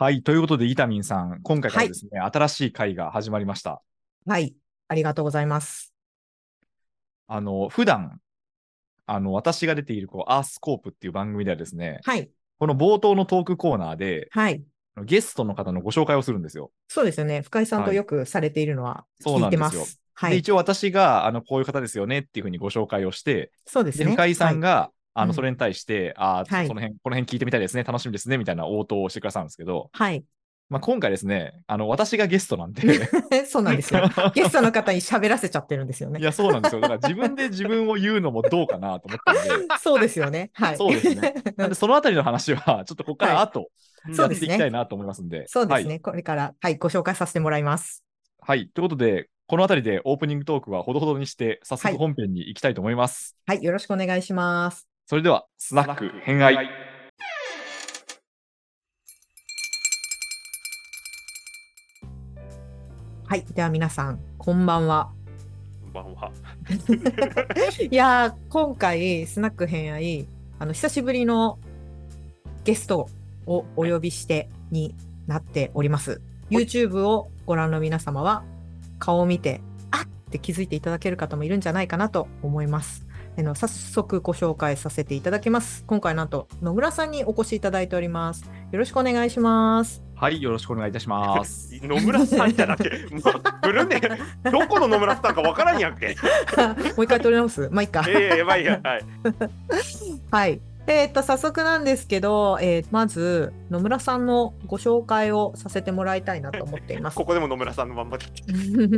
はい。ということで、イタミンさん、今回からですね、新しい回が始まりました。はい。ありがとうございます。あの、普段、あの、私が出ている、こう、アースコープっていう番組ではですね、はい。この冒頭のトークコーナーで、はい。ゲストの方のご紹介をするんですよ。そうですよね。深井さんはいとよくされているのはそう聞ないんですよてます。はで、い。一応私が、あの、こういう方ですよねっていうふうにご紹介をして、で、そうですね。深井さんはいが、あの、うんそれに対して、ああ、はいその辺、この辺聞いてみたいですね、楽しみですね、みたいな応答をしてくださるんですけど、はい。まあ、今回ですね、あの、私がゲストなんで、そうなんですよ。ゲストの方に喋らせちゃってるんですよね。いや、そうなんですよ。だから自分で自分を言うのもどうかなと思ったんで、そうですよね。はい。そうですね。なんで、そのあたりの話は、ちょっとここから後、やっていきたいなと思いますんで。はい。そうですね。これから、はい、ご紹介させてもらいます。はい。ということで、このあたりでオープニングトークはほどほどにして、早はい速本編に行きたいと思います。はい。よろしくお願いします。それでは、スナック偏愛。はい。では皆さん、こんばんは。こんばんは。いやー、今回、スナック偏愛、あの、久しぶりのゲストをお呼びしてになっております。YouTube をご覧の皆様は、顔を見て、あっって気づいていただける方もいるんじゃないかなと思います。あの早速ご紹介させていただきます。今回なんと野村さんにお越しいただいております。よろしくお願いします。はい。よろしくお願いいたします。野村さんじゃなくて、もう、ブルンで、どこの野村さんかわからんやんけ。もう一回取り直すまあいいか。ええやばいや。はい。はい。えっと、早速なんですけど、えーまず、野村さんのご紹介をさせてもらいたいなと思っていますこ。こでも野村さんのまんまで。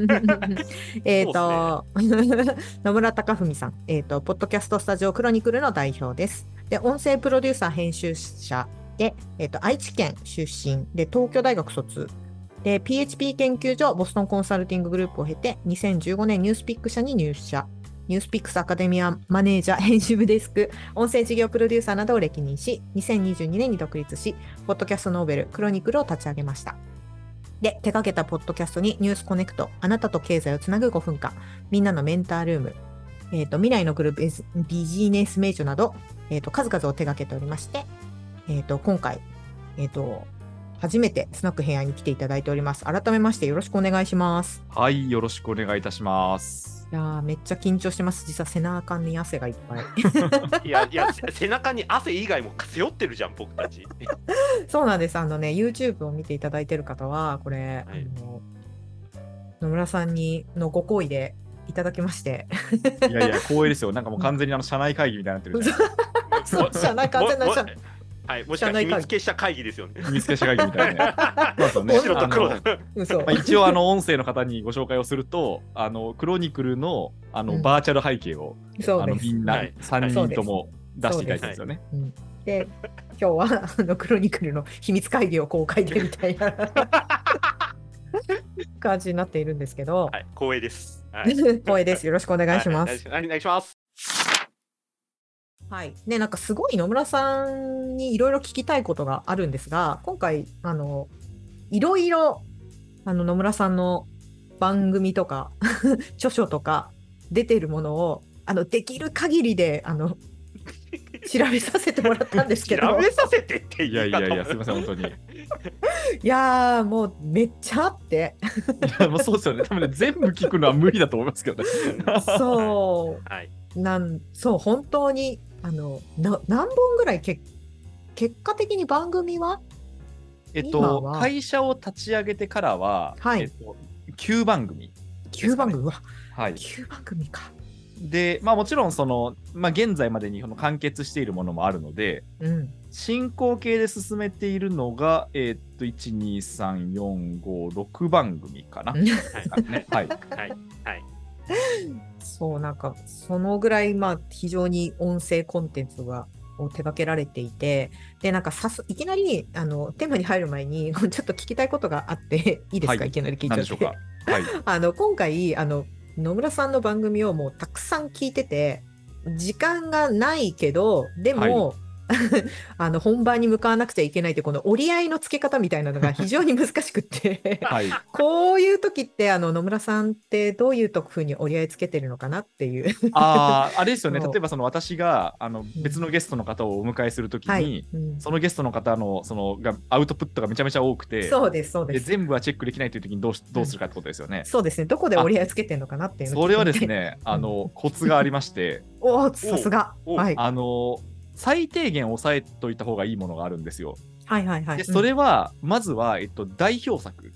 えっと、野村貴文さん、えっ、と、ポッドキャストスタジオクロニクルの代表です。で、音声プロデューサー編集者で、えっ、と、愛知県出身で、東京大学卒。で、PHP 研究所ボストンコンサルティンググループを経て、2015年ニュースピック社に入社。ニュースピックスアカデミアマネージャー編集部デスク、音声事業プロデューサーなどを歴任し、2022年に独立し、ポッドキャストノーベル、クロニクルを立ち上げました。で、手掛けたポッドキャストにニュースコネクト、あなたと経済をつなぐ5分間、みんなのメンタールーム、えーと未来のグループビジネス名著など、えーと数々を手掛けておりまして、えーと今回、えーと初めてスナック部屋に来ていただいております。改めましてよろしくお願いします。はい。よろしくお願いいたします。いやーめっちゃ緊張してます。実は背中に汗がいっぱい。いや、いや、せ背中に汗以外も背負ってるじゃん、僕たち。そうなんです。あのね、YouTube を見ていただいている方は、これ、はいあの野村さんにのご好意でいただきまして、いやいや、光栄ですよ。なんかもう 完全にあの社内会議みたいになってるそう社内完全なもも社内はい、もしかしたら秘密結社会議ですよね。見つけ社会議みたいな。そうですよね白と黒だ。嘘。まあ、一応あの音声の方にご紹介をすると、あのクロニクルのあのうんバーチャル背景を、あのそうです。みんなはい3人とも出していただいたんですよね。うんで、今日はあのクロニクルの秘密会議を公開でみたいな 感じになっているんですけど、はい、光栄です。はい。光栄です。よろしくお願いします。はい。お願いします。はい。ね、なんかすごい野村さんにいろいろ聞きたいことがあるんですが、今回、あの、いろいろ、あの、野村さんの番組とか、著書とか、出ているものを、あの、できる限りで、あの、調べさせてもらったんですけど、調べさせてっていや言いやいや、すみません、本当に。いいやー、もうめっちゃあって、や、もうそうですよね。多分ね、全部聞くのは無理だと思いますけどね。そう、はい。なんそう本当にあのな何本ぐらいけ結果的に番組は？えっ今と、は？会社を立ち上げてからは、はいえっと、9番組ね、9番組、うわはい。9番組かで、まあもちろん、その、まあ現在までにその完結しているものもあるので、うん進行形で進めているのが、えーっと、1、2、3、4、5、6番組かな。はい。はい。はい。そうなんかそのぐらいまあ非常に音声コンテンツがを手掛けられていてでなんかさすいきなりあのテーマに入る前に ちょっと聞きたいことがあって いいですか、はいい、きなり聞いちゃっ何でしょうか？て。はい。あの今回あの野村さんの番組をもうたくさん聞いてて時間がないけどでも、あの本番に向かわなくちゃいけないってこの折り合いのつけ方みたいなのが非常に難しくってはい。こういう時ってあの野村さんってどういうふうに折り合いつけてるのかなっていう。ああ、あれですよね。例えばその私があの別のゲストの方をお迎えするときに、はい、うんそのゲストの方のそのがアウトプットがめちゃめちゃ多くて、そうですそうでです。全部はチェックできないというときにどうしどうするかってことですよね。そうですね。どこで折り合いつけてるのかなっていうそれはです。ね、あのコツがありまして、おお、さすが。おはい。あの最低限押さえといた方がいいものがあるんですよ。はいはいはい。でそれは、まずは、えっと、代表作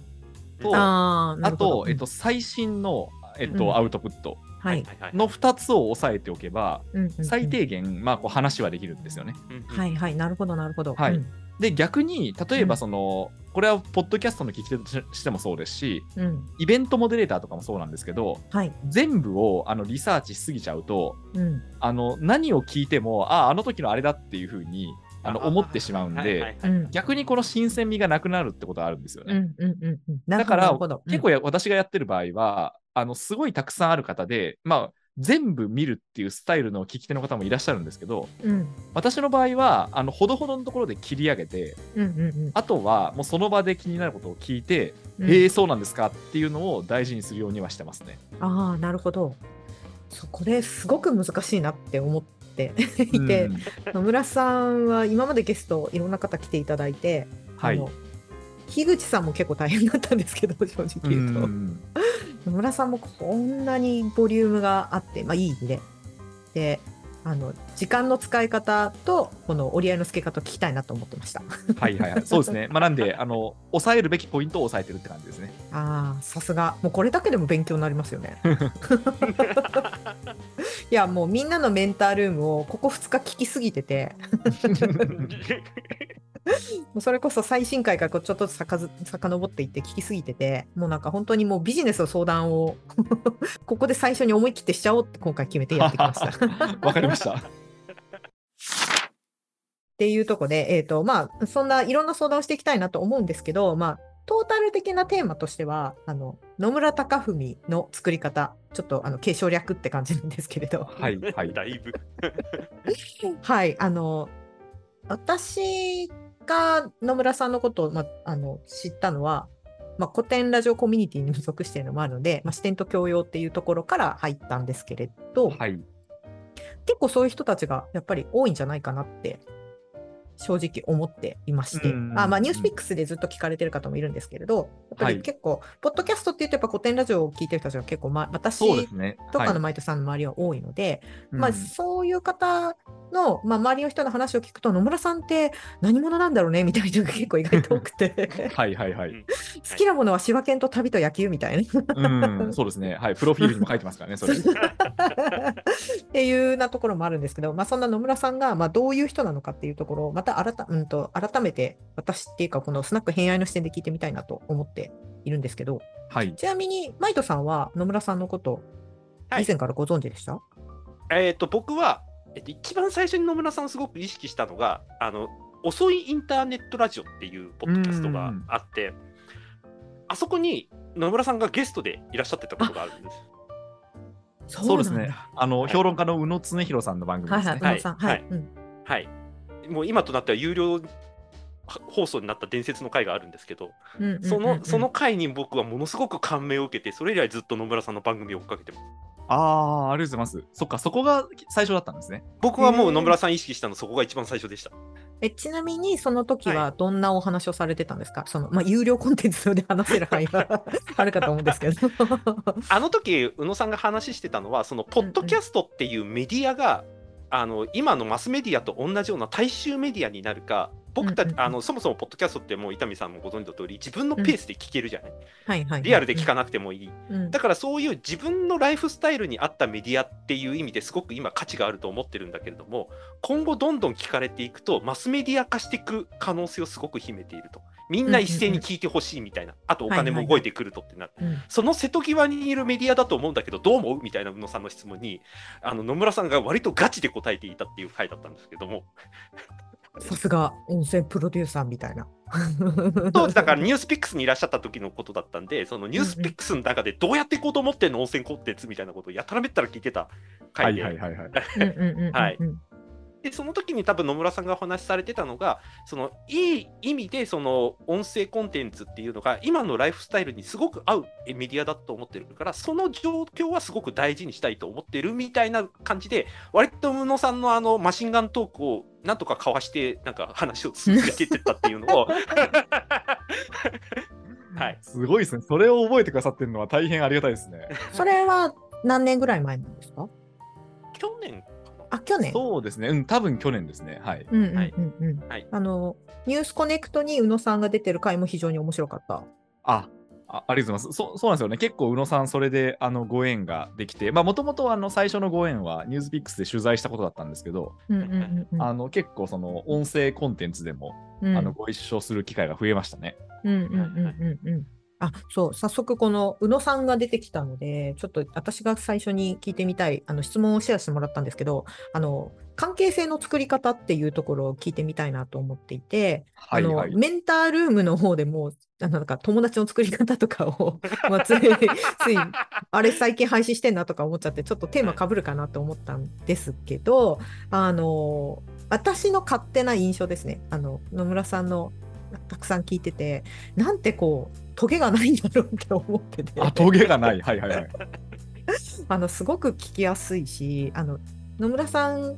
と、うん、あと、えっと、最新の、えっうんと、アウトプットはい。はいの2つを押さえておけば、うんうんうん最低限、まあ、こう話はできるんですよね。はいはい。なるほどなるほど。はいうんで、逆に、例えうんばその、これはポッドキャストの聞き手としてもそうですし、うん。イベントモデレーターとかもそうなんですけど、はい。全部をあのリサーチしすぎちゃうと、うん。あの何を聞いても、ああ、あの時のあれだっていうふうにあの思ってしまうんで、うん。逆にこの新鮮味がなくなるってことがあるんですよね。うんうんうんうん。なるほどだから。結構や私がやってる場合は、あのすごいたくさんある方で、まあ、全部見るっていうスタイルの聞き手の方もいらっしゃるんですけど、うん。私の場合は、あのほどほどのところで切り上げて、うんうんうんあとはもうその場で気になることを聞いて、うん。へえ、そうなんですかっていうのを大事にするようにはしてますね。ああ、なるほど。そうこれすごく難しいなって思って いて、うん野村さんは今までゲストいろんな方来ていただいて、はいあの樋口さんも結構大変だったんですけど正直言うと、うん野村さんもこんなにボリュームがあって、まあ、いい意味でであの時間の使い方とこの折り合いのつけ方を聞きたいなと思ってました。はいはいはい。そうですね。まあ、なんで、あの、抑えるべきポイントを抑えてるって感じですね。ああ、さすが。もうこれだけでも勉強になりますよね。いや、もうみんなのメンタールームをここ2日聞きすぎてて、それこそ最新回からこうちょっとさかず遡っていって聞きすぎてて、もうなんか本当にもうビジネスの相談を ここで最初に思い切ってしちゃおうって今回決めてやってきました。わかりました。っていうところで、えっ、と、まあ、そんないろんな相談をしていきたいなと思うんですけど、まあ、トータル的なテーマとしては、あの、野村貴文の作り方、ちょっと、あの、継承略って感じなんですけれど、はいはい。だいぶ。はい、あの、私が野村さんのことを、まあ、あの、知ったのは、まあ、古典ラジオコミュニティに所属しているのもあるので、まあ、視点と教養っていうところから入ったんですけれど、はい。結構そういう人たちがやっぱり多いんじゃないかなって正直思っていまして、うんあまあ、ニュースピックスでずっと聞かれてる方もいるんですけれど、やっぱはいり結構、ポッドキャストって言うとやっぱ古典ラジオを聞いてる人たちが結構、まあ、私そうですね。とかのはいマイトさんの周りは多いので、うんまあ、そういう方の、まあ、周りの人の話を聞くと野村さんって何者なんだろうねみたいな人が結構意外と多くてはいはいはい。好きなものは柴犬と旅と野球みたいな。うん、そうですね。はい。プロフィールにも書いてますからね、それ。っていうなところもあるんですけど、まあ、そんな野村さんが、まあ、どういう人なのかっていうところをまた改,、うん、と改めて私っていうかこのスナック偏愛の視点で聞いてみたいなと思っているんですけどはい。ちなみにマイトさんは野村さんのことはい以前からご存知でした、えっと、僕は、えっと、一番最初に野村さんをすごく意識したのが、あの、遅いインターネットラジオっていうポッドキャストがあって、あそこに野村さんがゲストでいらっしゃってたことがあるんです。そうですね。あの、はい評論家の宇野恒弘さんの番組はいはい、ですね。はい、はいうんはい。もう今となっては有料放送になった伝説の回があるんですけど、うんうんうんうんそのその回に僕はものすごく感銘を受けて、それ以来ずっと野村さんの番組を追っかけてます。ああ、ありがとうございます。そっか、そこが最初だったんですね。僕はもう野村さん意識したのそこが一番最初でした。えちなみにその時ははどんなお話をされてたんですか、そのまあ、有料コンテンツで話せる範囲は あるかと思うんですけど。あの時宇野さんが話してたのはそのポッドキャストっていうメディアが、あの今のマスメディアと同じような大衆メディアになるか僕たち、あのそもそもポッドキャストってもう伊丹さんもご存知の通り自分のペースで聞けるじゃない、はいはいはい、リアルで聞かなくてもいい、うん。だからそういう自分のライフスタイルに合ったメディアっていう意味ですごく今価値があると思ってるんだけれども今後どんどん聞かれていくとマスメディア化していく可能性をすごく秘めているとみんな一斉に聞いてほしいみたいな、あとお金も動いてくるとってなる、うんその瀬戸際にいるメディアだと思うんだけどどう思うみたいな宇野さんの質問にあの野村さんが割とガチで答えていたっていう回だったんですけども。さすが音声プロデューサーみたいな。当時だからニュースピックスにいらっしゃった時のことだったんでそのニュースピックスの中でどうやっていこうと思ってんの温泉コンテンツみたいなことをやたらめったら聞いてたは回で、いはいはいはい。うんうんうんうんうん。はいでその時に多分野村さんがお話しされてたのがそのいい意味でその音声コンテンツっていうのが今のライフスタイルにすごく合うメディアだと思ってるからその状況はすごく大事にしたいと思ってるみたいな感じで割と宇野さんのあのマシンガントークをなんとかかわしてなんか話を続けてってたっていうのを はいすごいですね。それを覚えてくださってるのは大変ありがたいですね。それは何年ぐらい前なんですか？去年かあ、去年？そうですね。うん、多分去年ですね。はい。うんうんうんはいうん。はいあの、ニュースコネクトに宇野さんが出てる回も非常に面白かった。ああありがとうございます。そそうなんですよね。結構、宇野さん、それであのご縁ができて、まあ、もともとあの最初のご縁は、ニュースピックスで取材したことだったんですけど、うんうんうんうん。あの結構、その音声コンテンツでも、うんあのご一緒する機会が増えましたね。うんうんうんうんうん。あ、そう、早速この宇野さんが出てきたので、ちょっと私が最初に聞いてみたい、あの質問をシェアしてもらったんですけど、あの、関係性の作り方っていうところを聞いてみたいなと思っていて、はいはいあの、。メンタールームの方でも、あの、なんか友達の作り方とかを、まあ、つい、つい、あれ最近配信してんなとか思っちゃって、ちょっとテーマかぶるかなと思ったんですけど、あの、私の勝手な印象ですね。あの、野村さんのたくさん聞いてて、なんてこう、トゲがないんだろうって思ってて。あ、トゲがない。はいはいはい。あのすごく聞きやすいしあの野村さんっ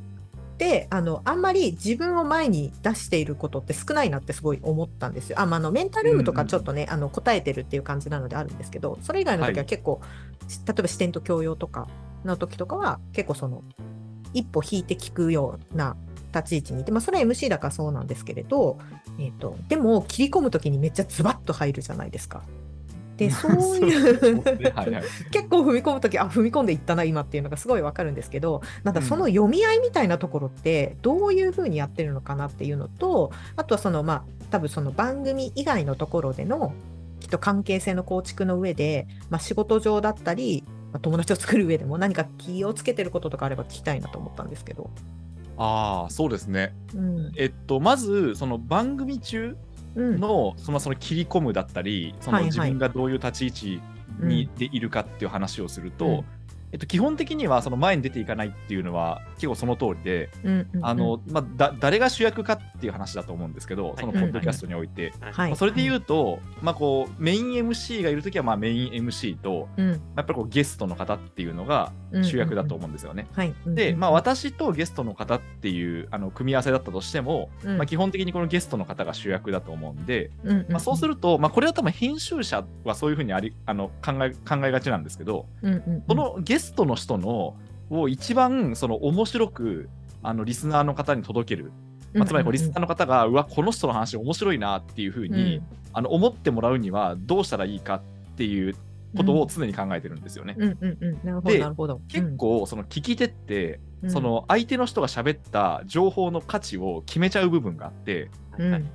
てあのあんまり自分を前に出していることって少ないなってすごい思ったんですよ。あまあ、あのメンタルームとかちょっとね、あの答えてるっていう感じなのであるんですけどそれ以外の時ははい結構、し例えば視点と教養とかの時とかは結構その一歩引いて聞くような立ち位置にいて、まあ、それは MC だからそうなんですけれど、えー、とでも切り込む時にめっちゃズバッと入るじゃないですか。でそういう。結構踏み込むとき、あ、踏み込んでいったな、今っていうのがすごいわかるんですけど、なんかその読み合いみたいなところって、どういうふうにやってるのかなっていうのと、あとはその、まあ、多分その番組以外のところでの、きっと関係性の構築の上で、まあ、仕事上だったり、まあ友達を作る上でも何か気をつけてることとかあれば聞きたいなと思ったんですけど。ああ、そうですね。うん。えっと、まず、その番組中うん。の、そのその切り込むだったり、その自分がどういう立ち位置にでいるかっていう話をすると、うんえっと、基本的にはその前に出ていかないっていうのは結構その通りで、あのまあ、だ誰が主役かっていう話だと思うんですけど、そのポッドキャストにおいて。それで言うと、まあ、こうメイン MC がいるときはまあメイン MC と、うん。やっぱりこうゲストの方っていうのが主役だと思うんですよね。はい。で、まあ、あ、私とゲストの方っていうあの組み合わせだったとしても、うん。まあ、基本的にこのゲストの方が主役だと思うんで、まあ、そうすると、まあ、これは多分編集者はそういうふうにありあの考え考えがちなんですけど、うんうんうん。そのゲストの人のを一番その面白くあのリスナーの方に届ける、まあ、つまりこうリスナーの方が、うわこの人の話面白いなっていうふうに、あの思ってもらうにはどうしたらいいかっていうことを常に考えてるんですよね。で。結構その聞き手って、うん、その相手の人が喋った情報の価値を決めちゃう部分があってうん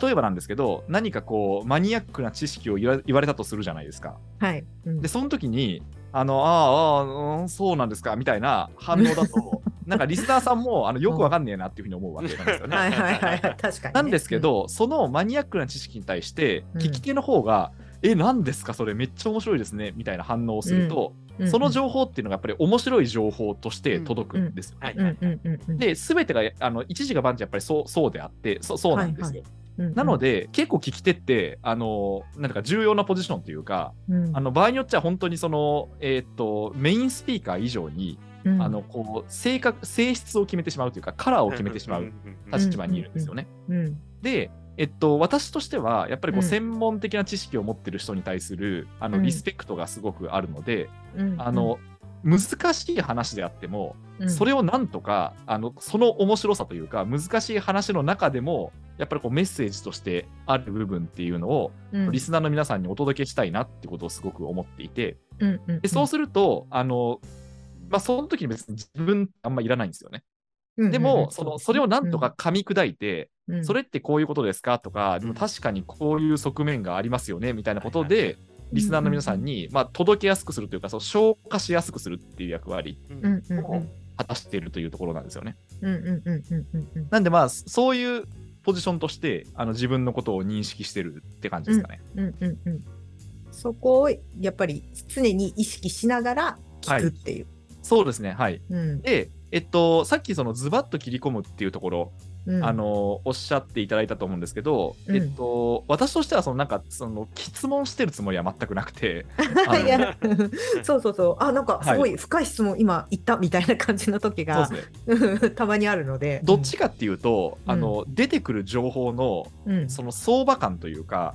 例えばなんですけど何かこうマニアックな知識を言われたとするじゃないですか。はい。うんでその時にあのああそうなんですかみたいな反応だと なんかリスナーさんもあのよくわかんねえなっていうふうに思うわけなんですよね。はいはい確かに、ね。なんですけど、そのマニアックな知識に対してうん聞き手の方が、え何ですか？それめっちゃ面白いですね。みたいな反応をすると、うん、その情報っていうのがやっぱり面白い情報として届くんですよね。うん。うんうんうんうん、で、すべてがあの一時が万事やっぱりそうそうであって、そそうなんですよ。うんうん、なので、結構聞き手って、あのなんか重要なポジションというか、うん、あの場合によっちゃ本当にその、えーっとメインスピーカー以上に、うん、あのこう性格性質を決めてしまうというか、カラーを決めてしまう立場にいるんですよね。うん、で、えっと、私としては、やっぱりこううん。専門的な知識を持ってる人に対する、あのうん。リスペクトがすごくあるので、うん、あの、難しい話であっても、うん、それをなんとかあのその面白さというか難しい話の中でもやっぱりこうメッセージとしてある部分っていうのを、うん、リスナーの皆さんにお届けしたいなってことをすごく思っていてでそうするとあの、まあ、その時に別に自分あんまいらないんですよね。うん、でも、そのそれをなんとか噛み砕いて、うん、それってこういうことですか？とか、でも確かにこういう側面がありますよねみたいなことで、リスナーの皆さんに、まあ、届けやすくするというか、そう消化しやすくするっていう役割を果たしているというところなんですよね。うんうんうんうんうんうん。なんでまあそういうポジションとしてあの自分のことを認識してるって感じですかね。うんうんうんそこをやっぱり常に意識しながら聞くっていう。そうですねはい。うん。でえっと、さっきそのズバッと切り込むっていうところ、うん。あのおっしゃっていただいたと思うんですけど、うん。えっと、私としてはそのなんかその質問してるつもりは全くなくて そうそうそう。あなんかすごい深い質問今言ったみたいな感じの時がね。たまにあるので。どっちかっていうと、うん。あの出てくる情報のうん。その相場感というか、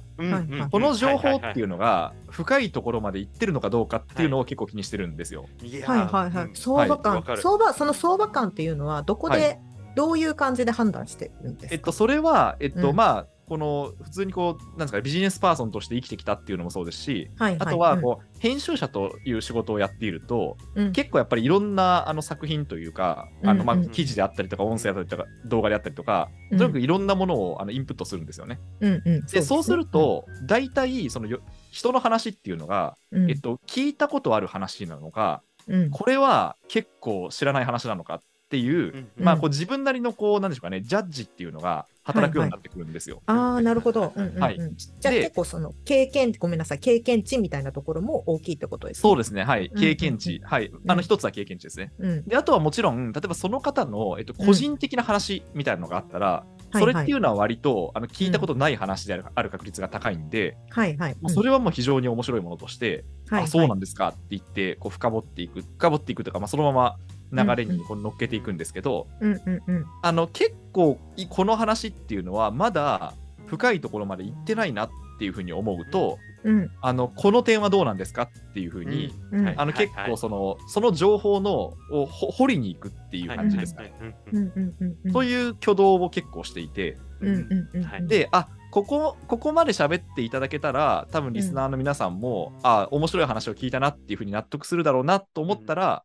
この情報っていうののが深いところまで行ってるのかどうかっていうのを結構気にしてるんですよ。はいはいはい、うん。相場感、わかる。相場その相場感っていうのはどこで、はいどういう感じで判断してるんですか、えっと、それは、えっとうん。まあこの普通にこうなんですかねビジネスパーソンとして生きてきたっていうのもそうですし、はいあとはこう、編集者という仕事をやっていると、うん。結構やっぱりいろんなあの作品というか、あのまあうん。うん記事であったりとか音声だったりとか動画であったりとか、うん。とにかくいろんなものをあのインプットするんですよね。うんうんでそうする、と、大体そのよ人の話っていうのが、うん。えっと、聞いたことある話なのか、うん。これは結構知らない話なのかっていう、うんまあこう自分なりのこうなんでしょうかねジャッジっていうのが働くようになってくるんですよ。ああなるほど、うんうんうん。はい。じゃあで結構その経験ごめんなさい経験値みたいなところも大きいってことですね。そうですね、はい、うん経験値、はい、あのうん一つは経験値ですね。うん。であとはもちろん、例えばその方の、えっと、うん。個人的な話みたいなのがあったら、うんそれっていうのは割とあの聞いたことない話である,、ある確率が高いんで、はいはい、もうそれはもう非常に面白いものとして、はいはい。あそうなんですかって言ってこう深掘っていく深掘っていくというか、まあ、そのまま流れにこう乗っけていくんですけど、うんうんうん。あの結構いこの話っていうのはまだ深いところまで行ってないなっていうふうに思うと、うん。あのこの点はどうなんですかっていうふうに、うん。はい。あの結構そのその情報のをほ掘りに行くっていう感じですか？ね。うんうんうんうん。うんという挙動を結構していて、うんうんうん。はい。で、あここここまで喋っていただけたら、多分リスナーの皆さんも、あ面白い話を聞いたなっていうふうに納得するだろうなと思ったら、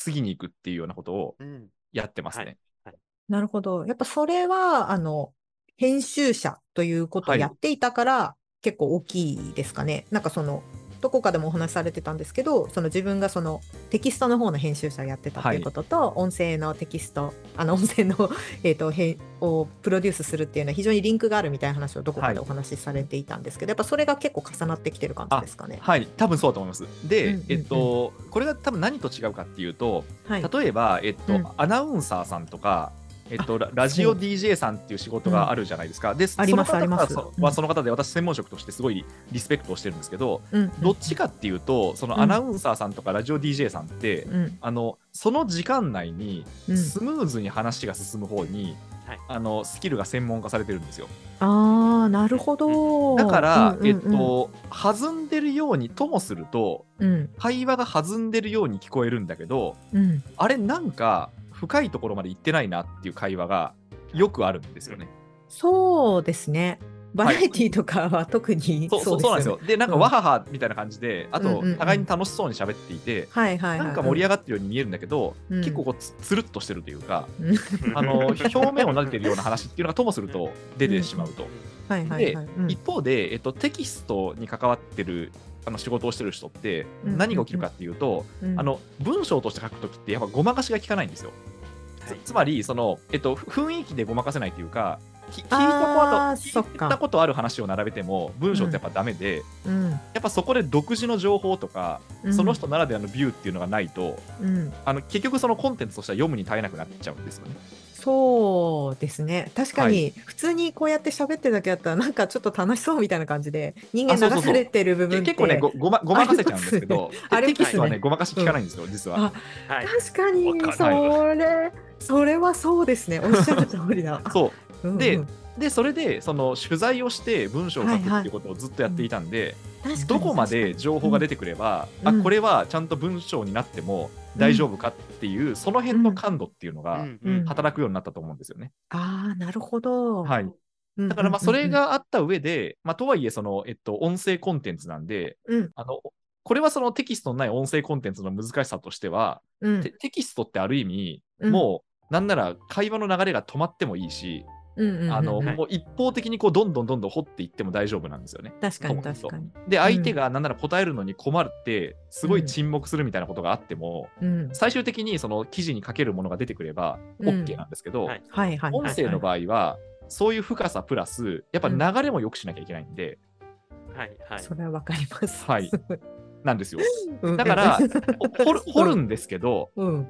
次に行くっていうようなことをうんやってますね。なるほど。やっぱそれは、あの、編集者ということをはいやっていたから、結構大きいですかね。なんかその、どこかでもお話しされてたんですけど、その自分がそのテキストの方の編集者をやってたということと、音声のテキスト、あの音声の、えー、と編をプロデュースするっていうのは非常にリンクがあるみたいな話をどこかでお話しされていたんですけど、やっぱそれが結構重なってきてる感じですかね。はい、多分そうだと思います。で、うんうんうんえっと、これが多分何と違うかっていうと、はい。例えば、えっとうんアナウンサーさんとか、えっと、ラジオ DJ さんっていう仕事があるじゃないですか。で、ありますその方あります。はそうんはその方で、私、専門職としてすごいリスペクトをしてるんですけど、うん。うんどっちかっていうと、そのうん。アナウンサーさんとかラジオ DJ さんって、うん。あのその時間内にうん。スムーズに話が進む方に、はい。あのスキルが専門化されてるんですよ。ああ、なるほど。だから、うんうんうん。えっと、弾んでるようにともすると、うん。会話が弾んでるように聞こえるんだけど、うん、あれなんか深いところまで行ってないなっていう会話がよくあるんですよね。そうですね。バラエティとかは特にそうなんですよ。で、なんかうんわははみたいな感じで、あと互いに楽しそうに喋っていて、はいはいはい。なんか盛り上がってるように見えるんだけど、うん結構こうつつるっとしてるというか、うんあの表面を撫でてるような話っていうのがともすると出てしまうと。はいはいはい。うん一方で、えっと、テキストに関わってるあの仕事をしてる人ってうん何が起きるかっていうと、うんあの文章として書くときってやっぱごまかしが効かないんですよ。つつまりその、えっと、ふ雰囲気でごまかせないというかき聞いたことそっか。聞いたことある話を並べても文章ってやっぱダメで、うん。やっぱそこで独自の情報とか、うん。その人ならではのビューっていうのがないとうん、あの結局そのコンテンツとしては読むに耐えなくなっちゃうんですよね。そうですね。確かはに、普通にこうやって喋ってるだけだったら、なんかちょっと楽しそうみたいな感じで、人間流されてる部分って。け結構ねごごま ごまかせちゃうんですけどありますテキストはねねごまかし効かないんですよ、実は。あはい。確かにそれ、それはそうですね。おっしゃる通りだ。そう。うんうん。ででそれでその取材をして文章を書くはいはいっていうことをずっとやっていたんで、確かにどこまで情報が出てくれば、うん。あこれはちゃんと文章になっても大丈夫かっていう、その辺の感度っていうのがうん。うん。働くようになったと思うんですよね。ああ、なるほど。はい、うんだからまあそれ、があった上で、まあ、とはいえその、えっと、音声コンテンツなんでうん。あのこれはそのテキストのない音声コンテンツの難しさとしては、うんうん。テテキストってある意味、うん。もうなんなら会話の流れが止まってもいいし、あのはい。もう一方的にこうどんどんどんどん掘っていっても大丈夫なんですよね。確かに確かに。で相手がなんなら答えるのに困るってすごい沈黙するみたいなことがあっても、うん、最終的にその記事に書けるものが出てくればうん。OK なんですけど、はい。はいはいはい。音声の場合はそういう深さプラスやっぱ流れも良くしなきゃいけないんで、はいはい。それはわかります。はい。なんですよ。うん。だからほ掘る掘るんですけどうん、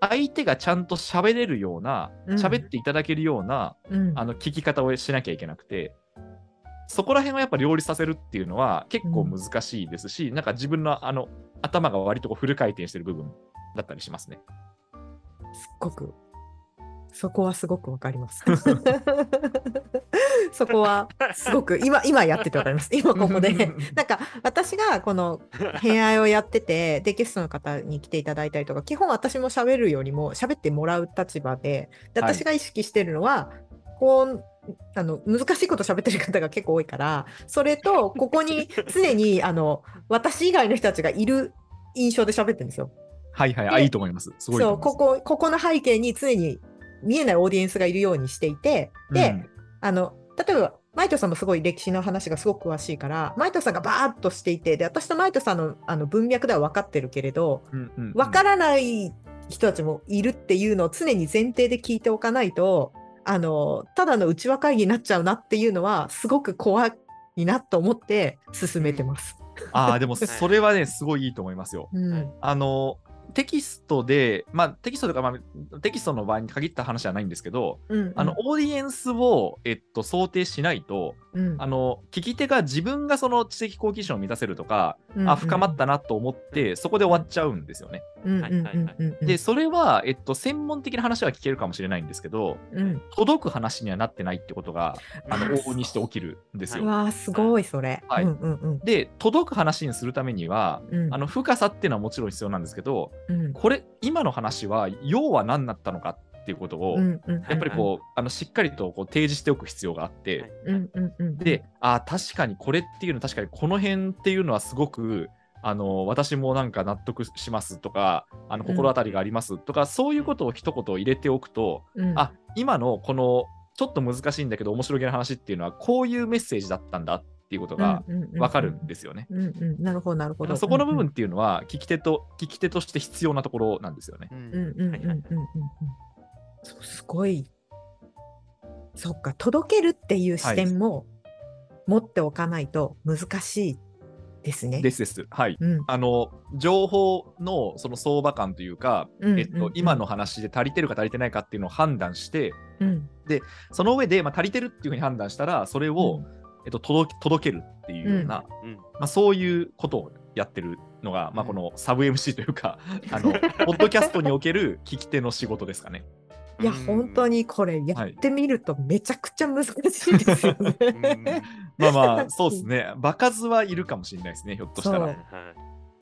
相手がちゃんと喋れるような、うん。喋っていただけるような、うん。あの聞き方をしなきゃいけなくて、そこら辺をやっぱ両立させるっていうのは結構難しいですし、なんか自分のあの頭が割とこうフル回転してる部分だったりしますね。すっごく、そこはすごくわかります。そこはすごく、今、今やっててわかります。今ここで。なんか私がこの偏愛をやってて、でゲストの方に来ていただいたりとか、基本私も喋るよりも喋ってもらう立場で、ではい私が意識してるのは、こう、あの難しいこと喋ってる方が結構多いから、それとここに 常にあの私以外の人たちがいる印象で喋ってるんですよ。はいはい、あ、でいいと思います。すごいとそう。ここ、ここの背景に常に見えないオーディエンスがいるようにしていて、で、うんあの、例えば、マイトさんもすごい歴史の話がすごく詳しいから、マイトさんがバーッとしていて、で、私とマイトさんのあの文脈では分かってるけれど、うんうんうん分からない人たちもいるっていうのを常に前提で聞いておかないと、あの、ただの内輪会議になっちゃうなっていうのは、すごく怖いなと思って進めてます。ああ、でもそれはね、すごいいいと思いますよ。うん。あの、テキストで、まあ、テキストとか、まあ、テキストの場合に限った話じゃないんですけど、うん。あの、オーディエンスを、えっと、想定しないと、うん、あの、聞き手が自分がその知的好奇心を満たせるとか、うんあ、深まったなと思って、そこで終わっちゃうんですよね。で、それは、えっと、専門的な話は聞けるかもしれないんですけど、うん。届く話にはなってないってことが、あの、あ往々にして起きるんですよ。うわーすごいそれ。はいうんうんうんで、届く話にするためには、うんあの、深さっていうのはもちろん必要なんですけど、うん。これ、今の話は、要は何だったのかっていうことを、うんうん。やっぱりこう、あのしっかりとこう提示しておく必要があって、うんうんうん。で、あー確かにこれっていうの、確かにこの辺っていうのはすごく、あの私もなんか納得しますとか、あの心当たりがありますとか、そういうことを一言入れておくと、うん。あ今のこのちょっと難しいんだけど面白げな話っていうのは、こういうメッセージだったんだっていうことがわかるんですよね。うんうんなるほどなるほど。そこの部分っていうのは、聞き手と、聞き手として必要なところなんですよね。すごい。そっか届けるっていう視点も持っておかないと難しいですね。ですです。はい。うんあの情報のその相場感というか、うんえっと、今の話で足りてるか足りてないかっていうのを判断して、うんその上で、まあ、足りてるっていうふうに判断したら、それを、えっと、届け届けるっていうような、うんまあ、そういうことをやってるのが、まあ、このサブ MC というか、あのポッドキャストにおける聞き手の仕事ですかね。いや本当にこれやってみるとめちゃくちゃ難しいですよね。まあまあ、そうですね。場数はいるかもしれないですね、ひょっとしたら。はい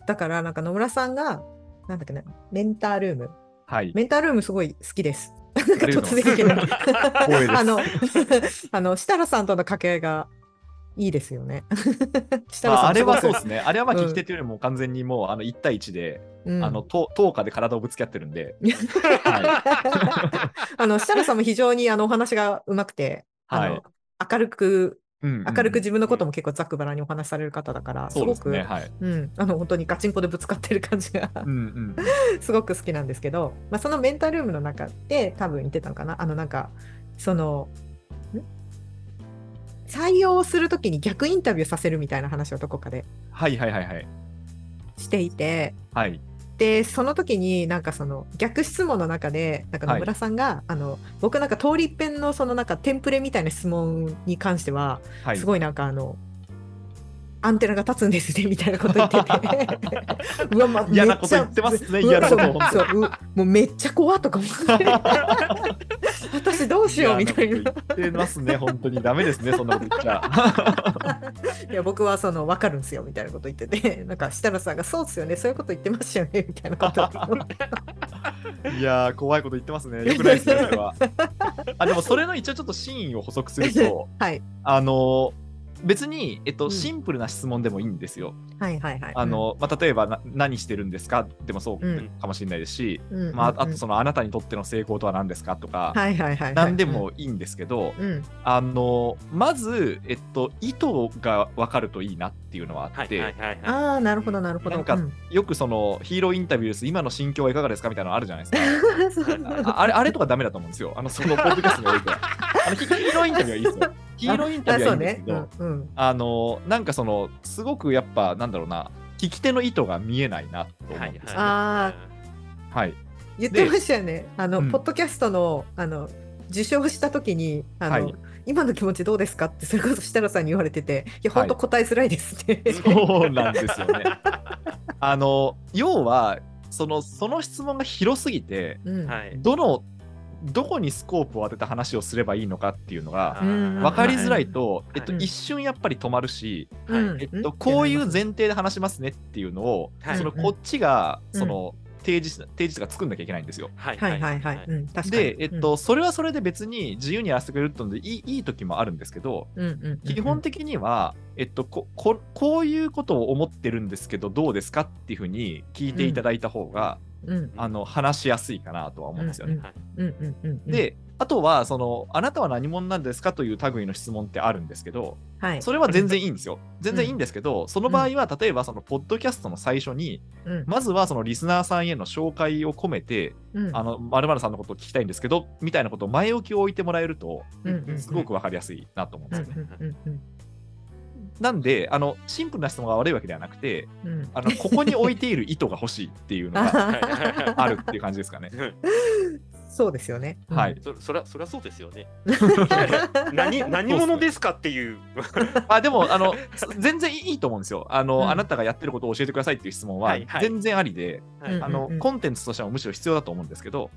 だからなんか野村さんがなんだっけなメンタールームはい。メンタールームすごい好きです。なんか突然いきなり光栄ですあの あの設楽さんとの掛け合いがいいですよね。あ、あれはそうですね。あれはまあうん聞き手というよりも完全にもうあの1対1で、うんあのと10日で体をぶつけ合ってるんで、は あの設楽さんも非常にあのお話がうまくて、あのはい明るく明るく自分のことも結構ざっくばらんにお話しされる方だから、すごく、そうですね。はい。うん、あの本当にガチンコでぶつかってる感じが。すごく好きなんですけど、まあ、そのメンタルームの中で多分言ってたのかなあのなんかそのん採用するときに逆インタビューさせるみたいな話をどこかではいはいはいはい。していてはい。でその時になんかその逆質問の中でなんか野村さんが、あの僕なんか通り一遍のそのなんかテンプレみたいな質問に関してははい。すごいなんかあの、アンテナが立つんですねみたいなこと言ってて うわ、ま、嫌なこと言ってますね嫌なことそうもうめっちゃ怖とか思って 私どうしようみたいな言ってますね、本当に。ダメですね、そんなこと言っちゃ。いや僕はその分かるんですよみたいなこと言っててなんか設楽さんがそうですよねそういうこと言ってましたよねみたいなことをいやー、怖いこと言ってますね。よくないですね、それは。あ、でもそれの一応ちょっと真意を補足すると、はいあのー別に、えっと、うん。シンプルな質問でもいいんですよ。はいはいはい。あの、まあ、例えばな、何してるんですか？でもそう。うん。かもしれないですし、うんまあ、うん。あとその、あなたにとっての成功とは何ですか？とか、はいはいはいはい。何でもいいんですけど、うん。あのまず、えっと、意図が分かるといいなっていうのはあって、はいはいはいはいああなるほどなるほど。なんかうん。よくそのヒーローインタビューです、今の心境はいかがですか？みたいなのあるじゃないですか。そうああれあれとかダメだと思うんですよ。あのそのポッドキャストにおいては。あのヒヒーローインタビューはいいですよ。ヒーローインタビューはいいんですけど、あそうねうんうんあのなんかそのすごくやっぱなんだろうな聞き手の意図が見えないなと思うんですよね。あはい。言ってましたよね。あの、うんポッドキャストの、あの、受賞した時に、あの、はい今の気持ちどうですかって、それこそ設楽さんに言われてて、いや、はい本当答えづらいですね。そうなんですよね。あの要はそのその質問が広すぎてうん。はい。どのどこにスコープを当てた話をすればいいのかっていうのがうん分かりづらいと、い。えっと、はい一瞬やっぱり止まるし、うん。えっと、こういう前提で話しますねっていうのを、はい。そのこっちがうん。その提示し提示とか作んなきゃいけないんですよ。はい。はいはいはい。で、えっと、それはそれで別に自由にやらせてくれるってのでいいいい時もあるんですけど、うん、うんうんうん。基本的には、えっと、こここういうことを思ってるんですけどどうですかっていうふうに聞いていただいた方が、うん、あの話しやすいかなとは思うんですよね。うん、うん、うんうん。であとはその「あなたは何者なんですか?」という類の質問ってあるんですけどはい。それは全然いいんですよ。全然いいんですけど、その場合は例えばそのポッドキャストの最初にうん、まずはそのリスナーさんへの紹介を込めてうん、あの〇〇さんのことを聞きたいんですけどみたいなことを前置きを置いてもらえるとうん、うん、すごく分かりやすいなと思うんうん、ですよね。なんであのシンプルな質問が悪いわけではなくてうん。あのここに置いている意図が欲しいっていうのが はいあるっていう感じですかね。そうですよね。うんはい。そそりゃそりゃそうですよね。何 何者ですかっていう。あでもあの全然いいと思うんですよあの、うんあなたがやってることを教えてくださいっていう質問は全然ありで、あのコンテンツとしてはむしろ必要だと思うんですけど。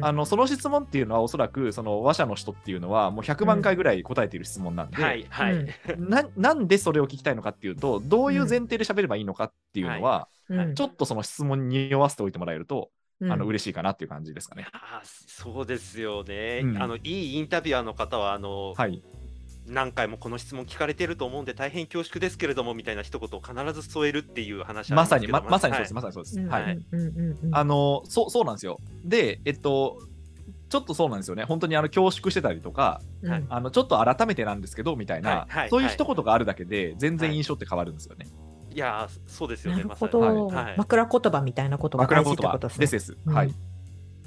あのその質問っていうのはおそらくその話者の人っていうのはもう100万回ぐらい答えている質問なんで、はいはい。うんななんでそれを聞きたいのかっていうとどういう前提で喋ればいいのかっていうのは、うん、ちょっとその質問に匂わせておいてもらえると、うんあの嬉しいかなっていう感じですかね。あーそうですよね、うん。あのいいインタビュアーの方はあの、はい、何回もこの質問聞かれてると思うんで大変恐縮ですけれどもみたいな一言を必ず添えるっていう話あまさにままさにそうです、はいまさにそうです。うん、はい。あのそうそうなんですよ。で、えっと、ちょっとそうなんですよね、本当にあの恐縮してたりとか、うん、はい。あのちょっと改めてなんですけどみたいな、そういう一言があるだけで、全然印象って変わるんですよね。いやーそうですよなるねまさほど、にはい枕言葉みたいなことが大事枕言葉ってことですね。ですです。うんはい。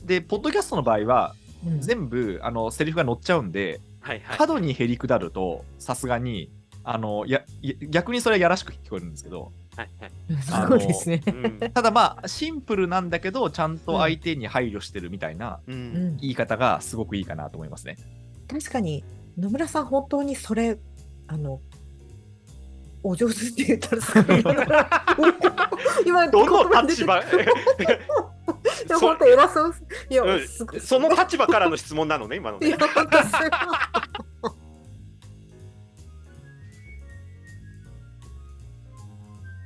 で、ポッドキャストの場合は、うん全部あのセリフが載っちゃうんで、はいはい過度にへりくだると、さすがに、あのやや逆にそれはやらしく聞こえるんですけど、はいはいそうですね。うんただまあ、シンプルなんだけど、ちゃんと相手に配慮してるみたいな言い方がすごくいいかなと思いますね。確かに野村さん本当にそれあのお上手って言ったらすごい今どの立場？いや本当偉そう。いや、うん。すごい。その立場からの質問なのね今のね。いや本当すごい